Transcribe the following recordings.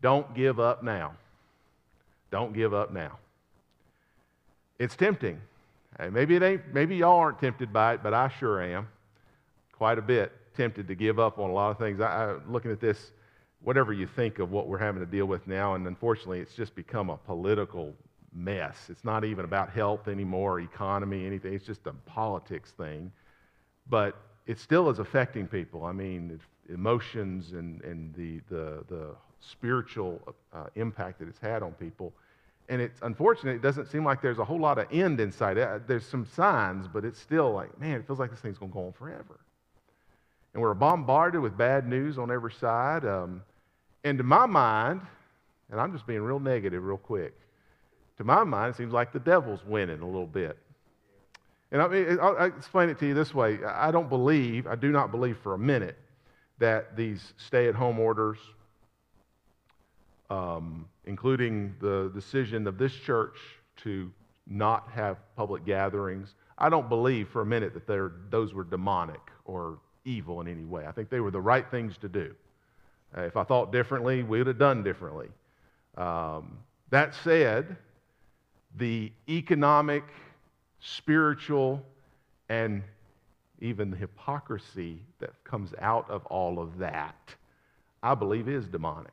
Don't Give Up Now. Don't give up now. It's tempting. Maybe it ain't, maybe y'all aren't tempted by it, but I sure am. Quite a bit tempted to give up on a lot of things. I, I looking at this, whatever you think of what we're having to deal with now, and unfortunately, it's just become a political mess. It's not even about health anymore, economy, anything. It's just a politics thing. But it still is affecting people. I mean, emotions and, and the, the, the spiritual uh, impact that it's had on people. And it's unfortunate, it doesn't seem like there's a whole lot of end in sight. Uh, there's some signs, but it's still like, man, it feels like this thing's going to go on forever. And we're bombarded with bad news on every side. Um, and to my mind, and I'm just being real negative real quick, to my mind, it seems like the devil's winning a little bit. And I mean, I'll, I'll explain it to you this way. I don't believe, I do not believe for a minute that these stay at home orders, um, including the decision of this church to not have public gatherings, I don't believe for a minute that those were demonic or evil in any way. I think they were the right things to do. Uh, if I thought differently, we would have done differently. Um, that said, the economic spiritual, and even the hypocrisy that comes out of all of that, I believe is demonic.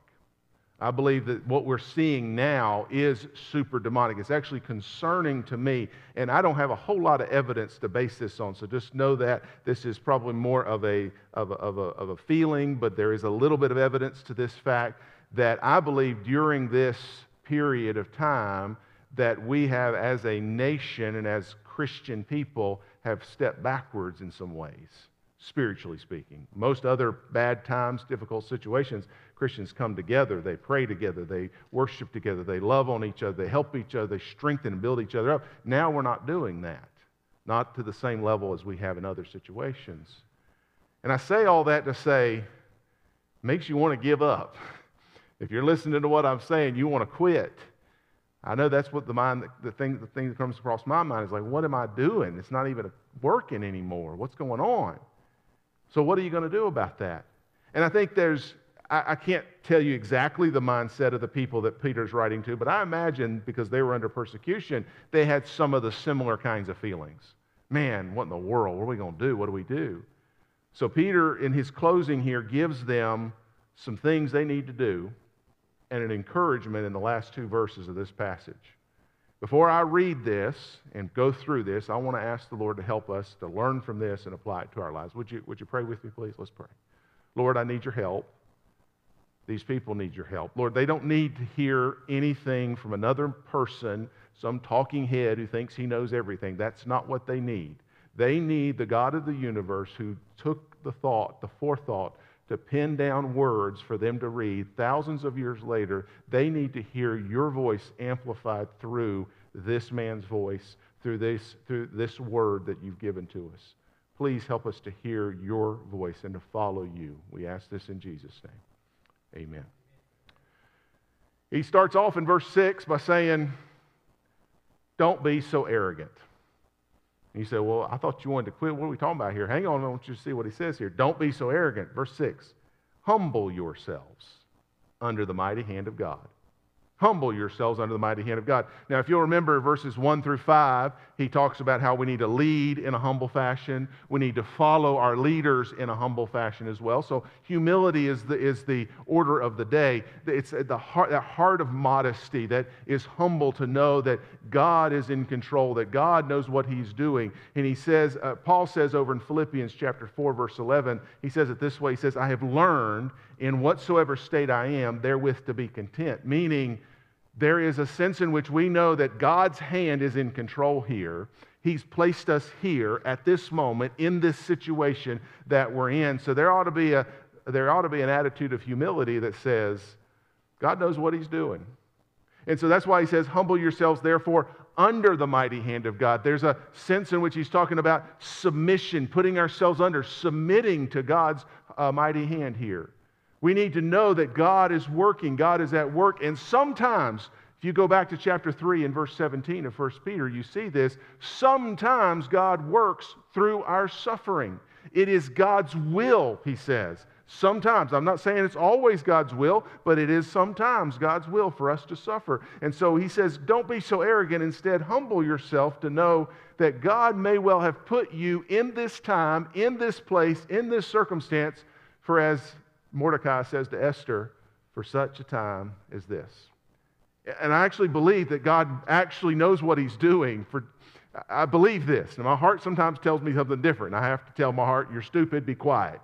I believe that what we're seeing now is super demonic. It's actually concerning to me, and I don't have a whole lot of evidence to base this on. So just know that this is probably more of a, of a, of a, of a feeling, but there is a little bit of evidence to this fact that I believe during this period of time that we have, as a nation and as Christian people have stepped backwards in some ways, spiritually speaking. Most other bad times, difficult situations, Christians come together, they pray together, they worship together, they love on each other, they help each other, they strengthen and build each other up. Now we're not doing that, not to the same level as we have in other situations. And I say all that to say, makes you want to give up. If you're listening to what I'm saying, you want to quit. I know that's what the mind, the thing, the thing that comes across my mind is like, what am I doing? It's not even working anymore. What's going on? So, what are you going to do about that? And I think there's, I, I can't tell you exactly the mindset of the people that Peter's writing to, but I imagine because they were under persecution, they had some of the similar kinds of feelings. Man, what in the world? What are we going to do? What do we do? So, Peter, in his closing here, gives them some things they need to do and an encouragement in the last two verses of this passage. Before I read this and go through this, I want to ask the Lord to help us to learn from this and apply it to our lives. Would you, would you pray with me, please? Let's pray. Lord, I need your help. These people need your help. Lord, they don't need to hear anything from another person, some talking head who thinks he knows everything. That's not what they need. They need the God of the universe who took the thought, the forethought, to pin down words for them to read thousands of years later, they need to hear your voice amplified through this man's voice, through this, through this word that you've given to us. Please help us to hear your voice and to follow you. We ask this in Jesus' name. Amen. He starts off in verse 6 by saying, Don't be so arrogant. And you say, Well, I thought you wanted to quit. What are we talking about here? Hang on, I want you to see what he says here. Don't be so arrogant. Verse 6 Humble yourselves under the mighty hand of God Humble yourselves under the mighty hand of God. Now, if you'll remember verses 1 through 5, he talks about how we need to lead in a humble fashion. We need to follow our leaders in a humble fashion as well. So, humility is the, is the order of the day. It's the heart, that heart of modesty that is humble to know that God is in control, that God knows what he's doing. And he says, uh, Paul says over in Philippians chapter 4, verse 11, he says it this way He says, I have learned in whatsoever state I am, therewith to be content. Meaning, there is a sense in which we know that God's hand is in control here. He's placed us here at this moment in this situation that we're in. So there ought to be a there ought to be an attitude of humility that says, God knows what He's doing. And so that's why He says, Humble yourselves, therefore, under the mighty hand of God. There's a sense in which He's talking about submission, putting ourselves under, submitting to God's uh, mighty hand here. We need to know that God is working, God is at work, and sometimes if you go back to chapter 3 and verse 17 of 1 Peter, you see this. Sometimes God works through our suffering. It is God's will, he says. Sometimes, I'm not saying it's always God's will, but it is sometimes God's will for us to suffer. And so he says, don't be so arrogant. Instead, humble yourself to know that God may well have put you in this time, in this place, in this circumstance, for as Mordecai says to Esther, for such a time as this. And I actually believe that God actually knows what He's doing. For I believe this. And my heart sometimes tells me something different. I have to tell my heart, "You're stupid. Be quiet."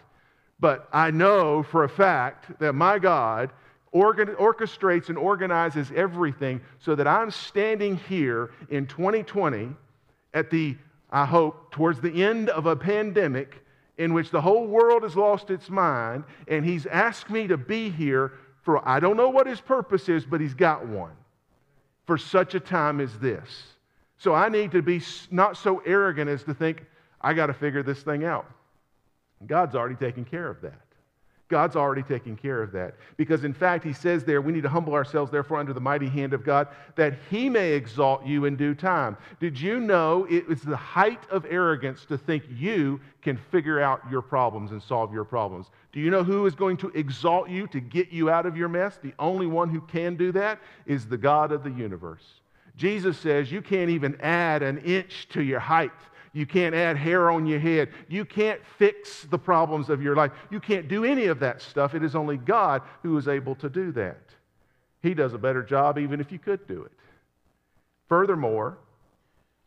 But I know for a fact that my God orchestrates and organizes everything so that I'm standing here in 2020 at the, I hope, towards the end of a pandemic in which the whole world has lost its mind, and He's asked me to be here for I don't know what his purpose is, but he's got one for such a time as this. So I need to be not so arrogant as to think, I got to figure this thing out. God's already taken care of that. God's already taking care of that. Because in fact, he says there, we need to humble ourselves, therefore, under the mighty hand of God, that he may exalt you in due time. Did you know it was the height of arrogance to think you can figure out your problems and solve your problems? Do you know who is going to exalt you to get you out of your mess? The only one who can do that is the God of the universe. Jesus says you can't even add an inch to your height you can't add hair on your head. You can't fix the problems of your life. You can't do any of that stuff. It is only God who is able to do that. He does a better job even if you could do it. Furthermore,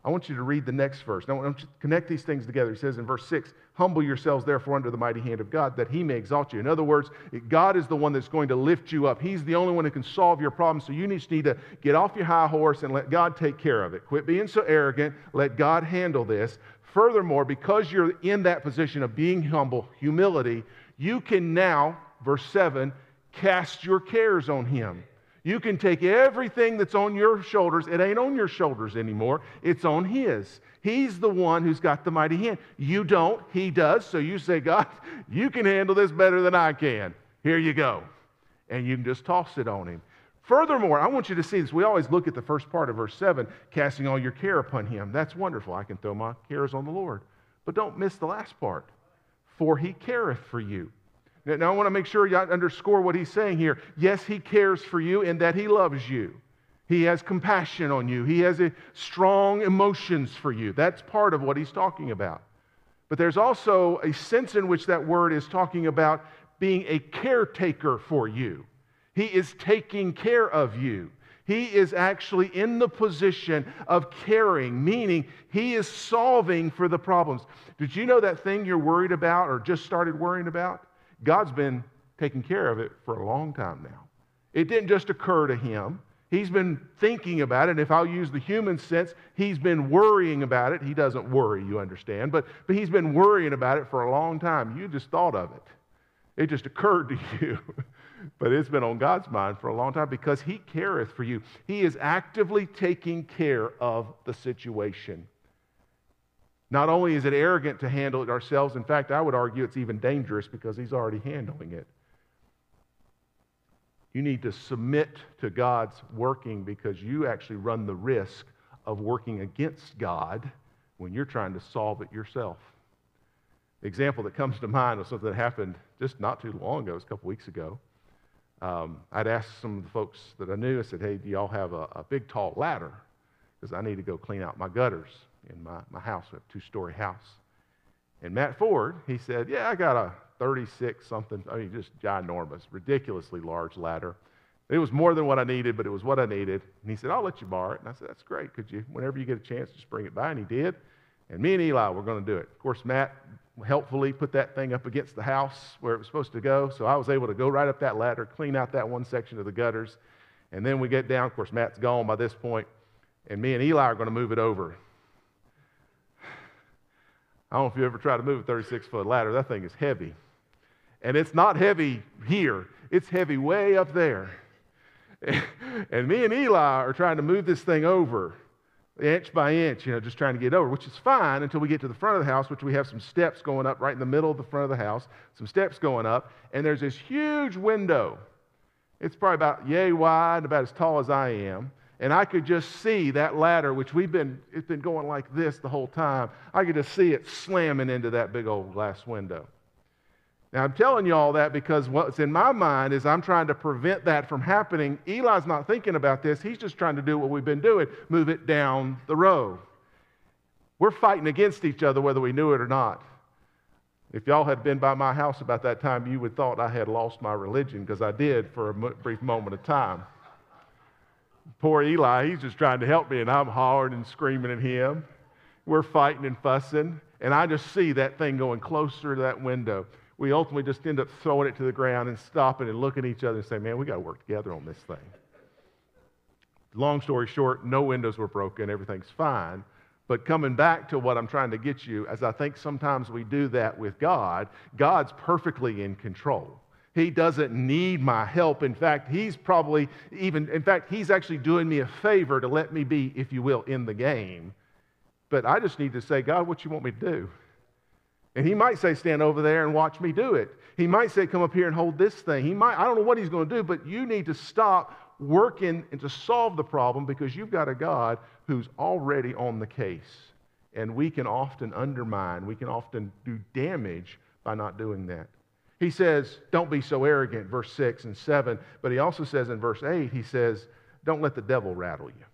I want you to read the next verse. Now, I want you to connect these things together. He says in verse 6 Humble yourselves, therefore, under the mighty hand of God, that he may exalt you. In other words, God is the one that's going to lift you up. He's the only one who can solve your problems. So you just need to get off your high horse and let God take care of it. Quit being so arrogant. Let God handle this. Furthermore, because you're in that position of being humble, humility, you can now, verse 7, cast your cares on him. You can take everything that's on your shoulders. It ain't on your shoulders anymore, it's on His. He's the one who's got the mighty hand. You don't, He does. So you say, God, you can handle this better than I can. Here you go. And you can just toss it on Him. Furthermore, I want you to see this. We always look at the first part of verse 7 casting all your care upon Him. That's wonderful. I can throw my cares on the Lord. But don't miss the last part. For He careth for you. Now, I want to make sure you underscore what he's saying here. Yes, he cares for you and that he loves you. He has compassion on you. He has strong emotions for you. That's part of what he's talking about. But there's also a sense in which that word is talking about being a caretaker for you. He is taking care of you. He is actually in the position of caring, meaning he is solving for the problems. Did you know that thing you're worried about or just started worrying about? God's been taking care of it for a long time now. It didn't just occur to him. He's been thinking about it. If I'll use the human sense, he's been worrying about it. He doesn't worry, you understand, but, but he's been worrying about it for a long time. You just thought of it. It just occurred to you. but it's been on God's mind for a long time because he careth for you. He is actively taking care of the situation. Not only is it arrogant to handle it ourselves, in fact, I would argue it's even dangerous because he's already handling it. You need to submit to God's working because you actually run the risk of working against God when you're trying to solve it yourself. The example that comes to mind was something that happened just not too long ago, it was a couple weeks ago. Um, I'd asked some of the folks that I knew, I said, hey, do y'all have a, a big, tall ladder? Because I need to go clean out my gutters in my, my house. We have a two story house. And Matt Ford, he said, Yeah, I got a 36 something, I mean, just ginormous, ridiculously large ladder. It was more than what I needed, but it was what I needed. And he said, I'll let you borrow it. And I said, That's great. Could you, whenever you get a chance, just bring it by? And he did. And me and Eli were going to do it. Of course, Matt helpfully put that thing up against the house where it was supposed to go. So I was able to go right up that ladder, clean out that one section of the gutters. And then we get down. Of course, Matt's gone by this point, And me and Eli are going to move it over I don't know if you ever tried to move a 36 foot ladder. That thing is heavy. And it's not heavy here, it's heavy way up there. and me and Eli are trying to move this thing over inch by inch, you know, just trying to get over, which is fine until we get to the front of the house, which we have some steps going up right in the middle of the front of the house, some steps going up, and there's this huge window. It's probably about yay wide, and about as tall as I am. And I could just see that ladder, which we've been, it's been going like this the whole time. I could just see it slamming into that big old glass window. Now, I'm telling you all that because what's in my mind is I'm trying to prevent that from happening. Eli's not thinking about this. He's just trying to do what we've been doing move it down the road. We're fighting against each other whether we knew it or not. If y'all had been by my house about that time, you would thought I had lost my religion because I did for a brief moment of time. Poor Eli, he's just trying to help me, and I'm hollering and screaming at him. We're fighting and fussing, and I just see that thing going closer to that window we ultimately just end up throwing it to the ground and stopping and looking at each other and saying, man, we got to work together on this thing. Long story short, no windows were broken, everything's fine. But coming back to what I'm trying to get you, as I think sometimes we do that with God, God's perfectly in control. He doesn't need my help. In fact, He's probably even, in fact, He's actually doing me a favor to let me be, if you will, in the game. But I just need to say, God, what you want me to do? And he might say, stand over there and watch me do it. He might say, come up here and hold this thing. He might, I don't know what he's going to do, but you need to stop working and to solve the problem because you've got a God who's already on the case. And we can often undermine, we can often do damage by not doing that. He says, don't be so arrogant, verse 6 and 7. But he also says in verse 8, he says, don't let the devil rattle you.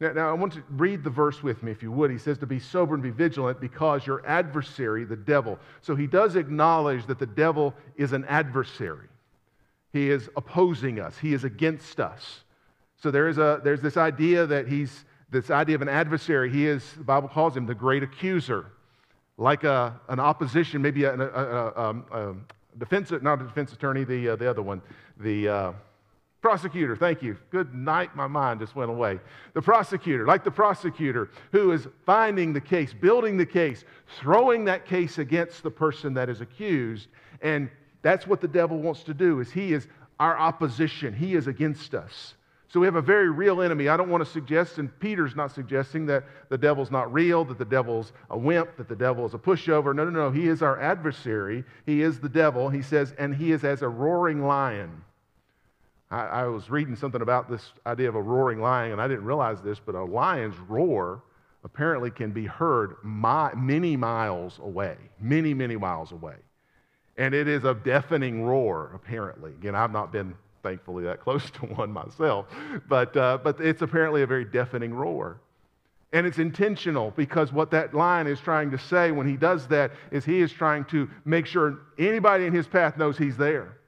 Now, now, I want to read the verse with me, if you would. He says to be sober and be vigilant because your adversary, the devil. So he does acknowledge that the devil is an adversary. He is opposing us, he is against us. So there is a, there's this idea that he's, this idea of an adversary. He is, the Bible calls him the great accuser, like a, an opposition, maybe a, a, um, a defense, not a defense attorney, the, uh, the other one, the, uh, Prosecutor, thank you. Good night, my mind just went away. The prosecutor, like the prosecutor who is finding the case, building the case, throwing that case against the person that is accused. And that's what the devil wants to do is he is our opposition. He is against us. So we have a very real enemy. I don't want to suggest, and Peter's not suggesting that the devil's not real, that the devil's a wimp, that the devil is a pushover. No, no, no. He is our adversary. He is the devil. He says, and he is as a roaring lion. I, I was reading something about this idea of a roaring lion, and I didn't realize this, but a lion's roar apparently can be heard my, many miles away, many, many miles away. And it is a deafening roar, apparently. Again, I've not been, thankfully, that close to one myself, but, uh, but it's apparently a very deafening roar. And it's intentional because what that lion is trying to say when he does that is he is trying to make sure anybody in his path knows he's there.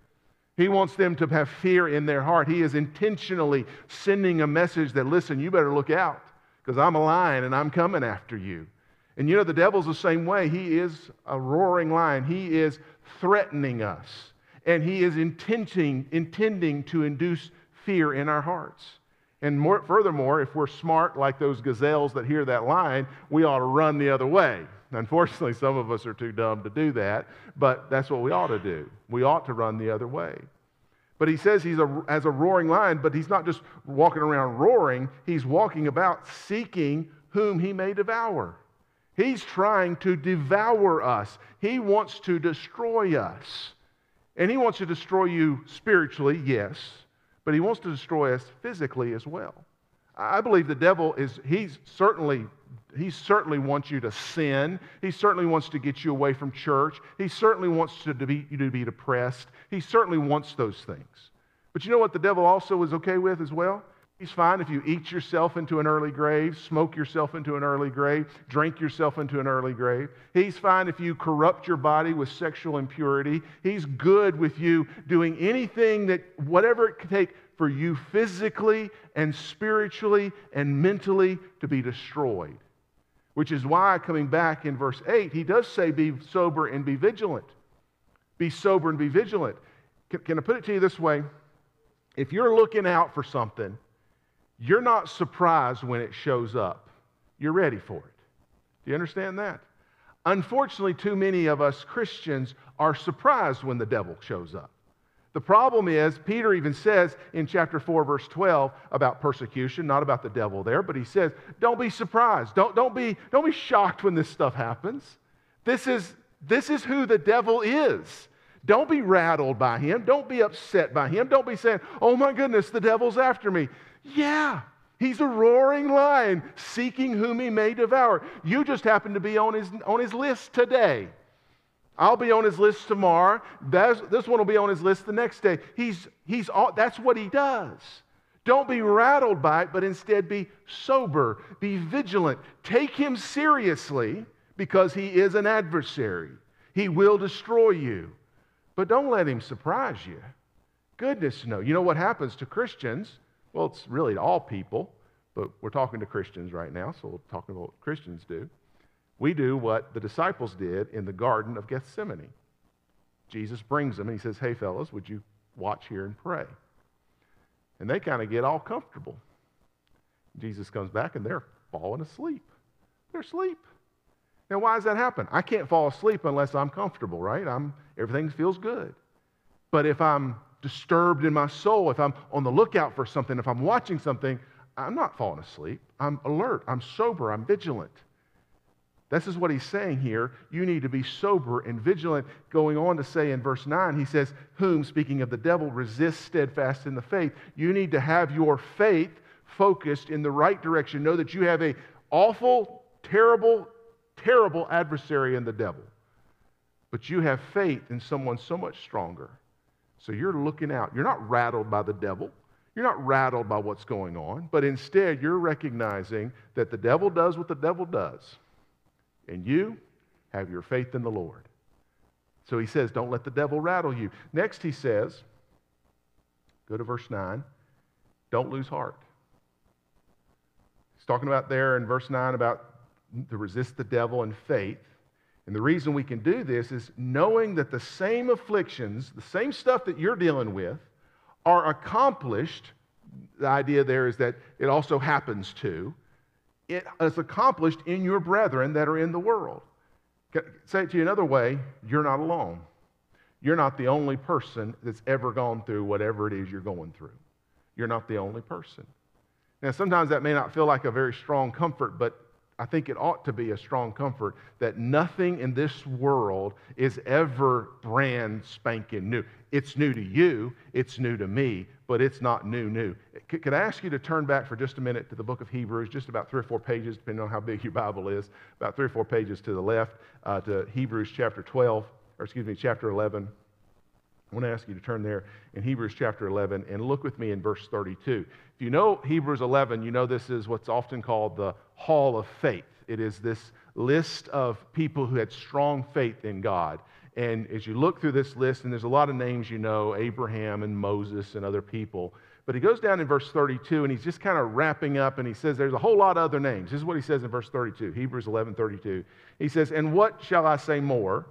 He wants them to have fear in their heart. He is intentionally sending a message that, listen, you better look out because I'm a lion and I'm coming after you. And you know, the devil's the same way. He is a roaring lion, he is threatening us. And he is intending, intending to induce fear in our hearts. And more, furthermore, if we're smart like those gazelles that hear that lion, we ought to run the other way. Unfortunately, some of us are too dumb to do that, but that's what we ought to do. We ought to run the other way. But he says he's a, as a roaring lion, but he's not just walking around roaring, he's walking about seeking whom he may devour. He's trying to devour us, he wants to destroy us. And he wants to destroy you spiritually, yes, but he wants to destroy us physically as well. I believe the devil is, he's certainly he certainly wants you to sin. He certainly wants to get you away from church. He certainly wants to be, you to be depressed. He certainly wants those things. But you know what the devil also is okay with as well? He's fine if you eat yourself into an early grave, smoke yourself into an early grave, drink yourself into an early grave. He's fine if you corrupt your body with sexual impurity. He's good with you doing anything that, whatever it could take for you physically and spiritually and mentally to be destroyed. Which is why, coming back in verse 8, he does say, Be sober and be vigilant. Be sober and be vigilant. Can, can I put it to you this way? If you're looking out for something, you're not surprised when it shows up. You're ready for it. Do you understand that? Unfortunately, too many of us Christians are surprised when the devil shows up. The problem is, Peter even says in chapter 4, verse 12, about persecution, not about the devil there, but he says, don't be surprised. Don't, don't, be, don't be shocked when this stuff happens. This is, this is who the devil is. Don't be rattled by him. Don't be upset by him. Don't be saying, oh my goodness, the devil's after me. Yeah, he's a roaring lion seeking whom he may devour. You just happen to be on his, on his list today. I'll be on his list tomorrow. That's, this one will be on his list the next day. He's, he's all, that's what he does. Don't be rattled by it, but instead be sober, be vigilant. Take him seriously because he is an adversary. He will destroy you. But don't let him surprise you. Goodness, no. You know what happens to Christians? Well, it's really to all people, but we're talking to Christians right now, so we're talking about what Christians do. We do what the disciples did in the Garden of Gethsemane. Jesus brings them and he says, Hey, fellas, would you watch here and pray? And they kind of get all comfortable. Jesus comes back and they're falling asleep. They're asleep. Now, why does that happen? I can't fall asleep unless I'm comfortable, right? I'm, everything feels good. But if I'm disturbed in my soul, if I'm on the lookout for something, if I'm watching something, I'm not falling asleep. I'm alert. I'm sober. I'm vigilant. This is what he's saying here. You need to be sober and vigilant. Going on to say in verse 9, he says, Whom, speaking of the devil, resist steadfast in the faith. You need to have your faith focused in the right direction. Know that you have a awful, terrible, terrible adversary in the devil. But you have faith in someone so much stronger. So you're looking out. You're not rattled by the devil. You're not rattled by what's going on, but instead you're recognizing that the devil does what the devil does. And you have your faith in the Lord. So he says, don't let the devil rattle you. Next, he says, go to verse 9, don't lose heart. He's talking about there in verse 9 about to resist the devil in faith. And the reason we can do this is knowing that the same afflictions, the same stuff that you're dealing with, are accomplished. The idea there is that it also happens to it is accomplished in your brethren that are in the world. Say it to you another way you're not alone. You're not the only person that's ever gone through whatever it is you're going through. You're not the only person. Now, sometimes that may not feel like a very strong comfort, but I think it ought to be a strong comfort that nothing in this world is ever brand spanking new. It's new to you, it's new to me, but it's not new, new. Could I ask you to turn back for just a minute to the book of Hebrews, just about three or four pages, depending on how big your Bible is, about three or four pages to the left, uh, to Hebrews chapter 12, or excuse me, chapter 11. I want to ask you to turn there in Hebrews chapter 11 and look with me in verse 32. If you know Hebrews 11, you know this is what's often called the hall of faith. It is this list of people who had strong faith in God. And as you look through this list, and there's a lot of names you know Abraham and Moses and other people. But he goes down in verse 32 and he's just kind of wrapping up and he says there's a whole lot of other names. This is what he says in verse 32, Hebrews 11 32. He says, And what shall I say more?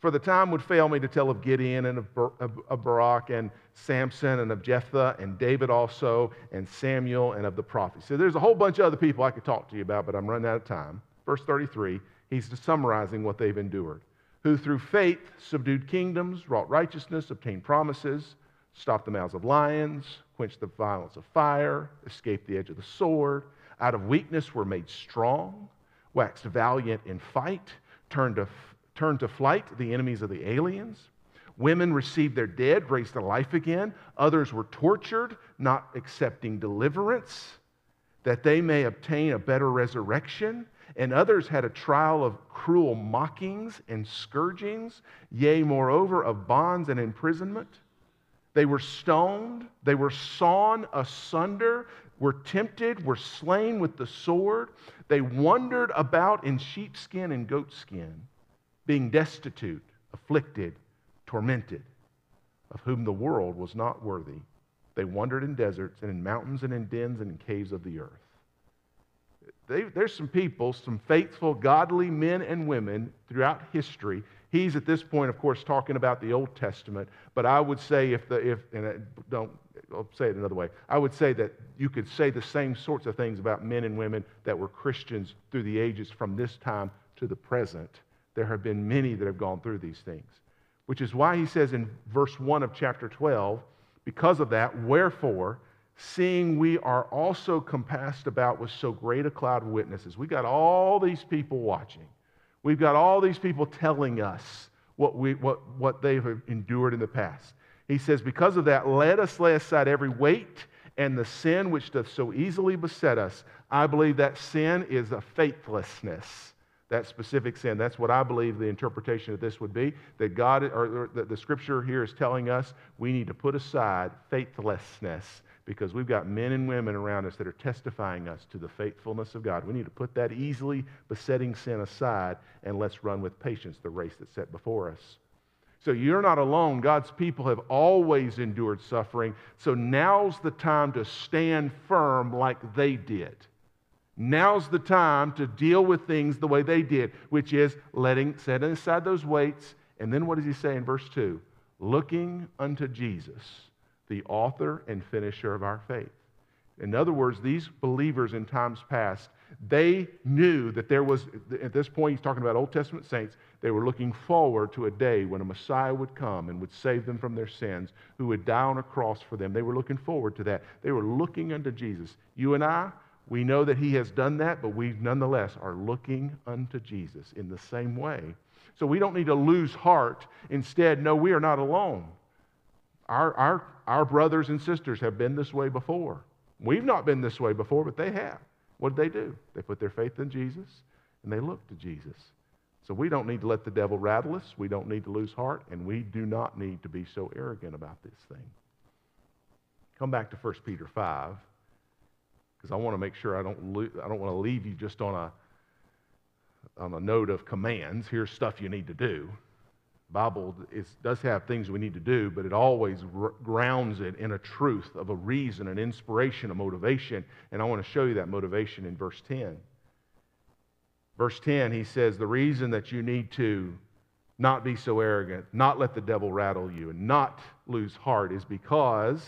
For the time would fail me to tell of Gideon and of, Bar- of Barak and Samson and of Jephthah and David also and Samuel and of the prophets. So there's a whole bunch of other people I could talk to you about, but I'm running out of time. Verse 33, he's summarizing what they've endured. Who through faith subdued kingdoms, wrought righteousness, obtained promises, stopped the mouths of lions, quenched the violence of fire, escaped the edge of the sword, out of weakness were made strong, waxed valiant in fight, turned to turned to flight the enemies of the aliens. Women received their dead, raised to life again. Others were tortured, not accepting deliverance, that they may obtain a better resurrection. And others had a trial of cruel mockings and scourgings, yea, moreover, of bonds and imprisonment. They were stoned, they were sawn asunder, were tempted, were slain with the sword. They wandered about in sheepskin and goatskin being destitute, afflicted, tormented, of whom the world was not worthy. They wandered in deserts and in mountains and in dens and in caves of the earth. They, there's some people, some faithful, godly men and women throughout history. He's at this point, of course, talking about the Old Testament, but I would say if the if and I don't I'll say it another way. I would say that you could say the same sorts of things about men and women that were Christians through the ages from this time to the present there have been many that have gone through these things. which is why he says in verse 1 of chapter 12, because of that, wherefore, seeing we are also compassed about with so great a cloud of witnesses. We got all these people watching. We've got all these people telling us what, we, what, what they've endured in the past. He says, Because of that, let us lay aside every weight and the sin which doth so easily beset us. I believe that sin is a faithlessness. That specific sin. That's what I believe the interpretation of this would be. That God, or, that the scripture here is telling us we need to put aside faithlessness because we've got men and women around us that are testifying us to the faithfulness of God. We need to put that easily besetting sin aside and let's run with patience the race that's set before us. So you're not alone. God's people have always endured suffering. So now's the time to stand firm like they did. Now's the time to deal with things the way they did, which is letting, setting aside those weights. And then what does he say in verse 2? Looking unto Jesus the author and finisher of our faith. In other words, these believers in times past, they knew that there was, at this point, he's talking about Old Testament saints, they were looking forward to a day when a Messiah would come and would save them from their sins, who would die on a cross for them. They were looking forward to that. They were looking unto Jesus. You and I, we know that he has done that, but we nonetheless are looking unto Jesus in the same way. So we don't need to lose heart. Instead, no, we are not alone. Our, our, our brothers and sisters have been this way before. We've not been this way before, but they have. What did they do? They put their faith in Jesus and they looked to Jesus. So we don't need to let the devil rattle us. We don't need to lose heart, and we do not need to be so arrogant about this thing. Come back to 1 Peter 5, because I want to make sure I don't, lo- I don't want to leave you just on a, on a note of commands. Here's stuff you need to do. Bible is, does have things we need to do, but it always grounds it in a truth of a reason, an inspiration, a motivation. And I want to show you that motivation in verse 10. Verse 10, he says, The reason that you need to not be so arrogant, not let the devil rattle you, and not lose heart is because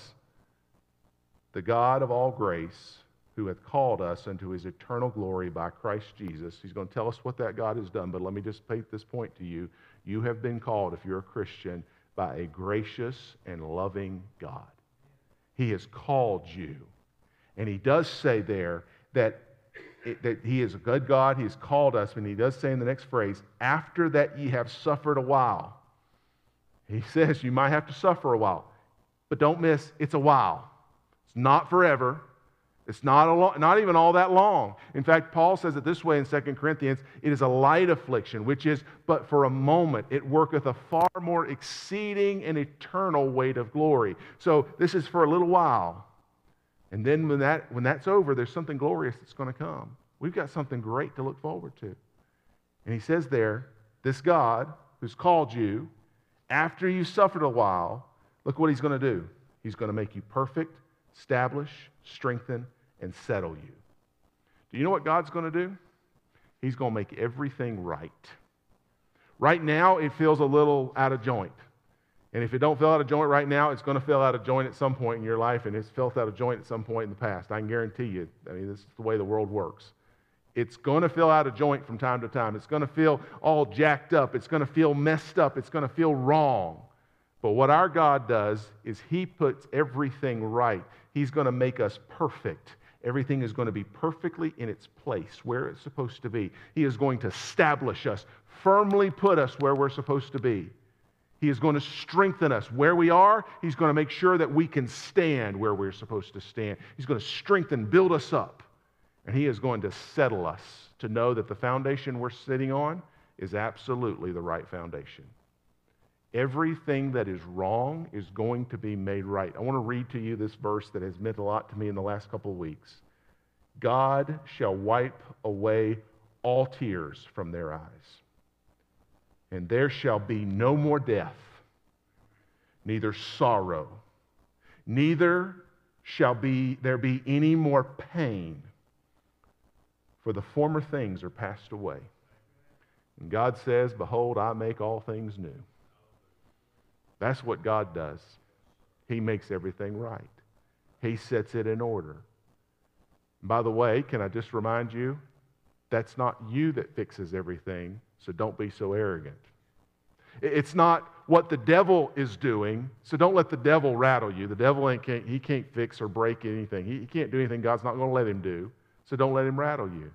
the God of all grace, who hath called us unto his eternal glory by Christ Jesus. He's going to tell us what that God has done, but let me just make this point to you. You have been called, if you're a Christian, by a gracious and loving God. He has called you. And he does say there that, it, that he is a good God. He has called us. And he does say in the next phrase, after that ye have suffered a while. He says you might have to suffer a while. But don't miss, it's a while. It's not forever. It's not, lo- not even all that long. In fact, Paul says it this way in 2 Corinthians it is a light affliction, which is but for a moment. It worketh a far more exceeding and eternal weight of glory. So this is for a little while. And then when, that, when that's over, there's something glorious that's going to come. We've got something great to look forward to. And he says there, this God who's called you, after you suffered a while, look what he's going to do. He's going to make you perfect, establish, strengthen, and settle you. Do you know what God's going to do? He's going to make everything right. Right now, it feels a little out of joint. And if it don't feel out of joint right now, it's going to feel out of joint at some point in your life, and it's felt out of joint at some point in the past. I can guarantee you. I mean, this is the way the world works. It's going to feel out of joint from time to time. It's going to feel all jacked up. It's going to feel messed up. It's going to feel wrong. But what our God does is He puts everything right. He's going to make us perfect. Everything is going to be perfectly in its place, where it's supposed to be. He is going to establish us, firmly put us where we're supposed to be. He is going to strengthen us where we are. He's going to make sure that we can stand where we're supposed to stand. He's going to strengthen, build us up. And He is going to settle us to know that the foundation we're sitting on is absolutely the right foundation. Everything that is wrong is going to be made right. I want to read to you this verse that has meant a lot to me in the last couple of weeks. God shall wipe away all tears from their eyes, and there shall be no more death, neither sorrow, neither shall be there be any more pain, for the former things are passed away. And God says, Behold, I make all things new. That's what God does. He makes everything right, He sets it in order. By the way, can I just remind you, that's not you that fixes everything, so don't be so arrogant. It's not what the devil is doing. So don't let the devil rattle you. The devil ain't can't, he can't fix or break anything. He, he can't do anything God's not going to let him do. So don't let him rattle you.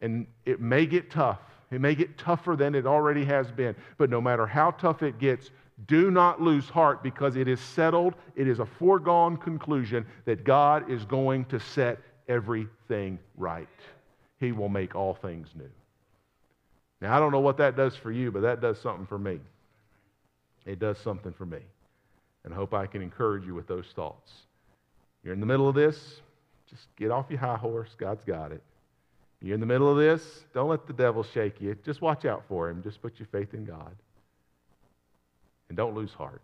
And it may get tough. It may get tougher than it already has been. But no matter how tough it gets, do not lose heart because it is settled. It is a foregone conclusion that God is going to set everything right. He will make all things new. Now, I don't know what that does for you, but that does something for me. It does something for me. And I hope I can encourage you with those thoughts. You're in the middle of this, just get off your high horse. God's got it. You're in the middle of this, don't let the devil shake you. Just watch out for him. Just put your faith in God. And don't lose heart.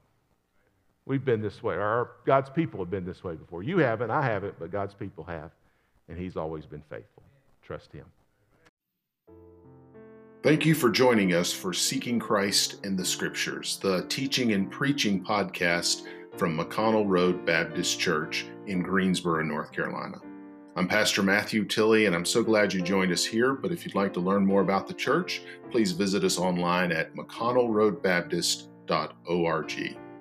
We've been this way, or God's people have been this way before. You haven't, I haven't, but God's people have. And He's always been faithful. Trust Him. Thank you for joining us for Seeking Christ in the Scriptures, the teaching and preaching podcast from McConnell Road Baptist Church in Greensboro, North Carolina. I'm Pastor Matthew Tilley, and I'm so glad you joined us here. But if you'd like to learn more about the church, please visit us online at mcconnellroadbaptist.org.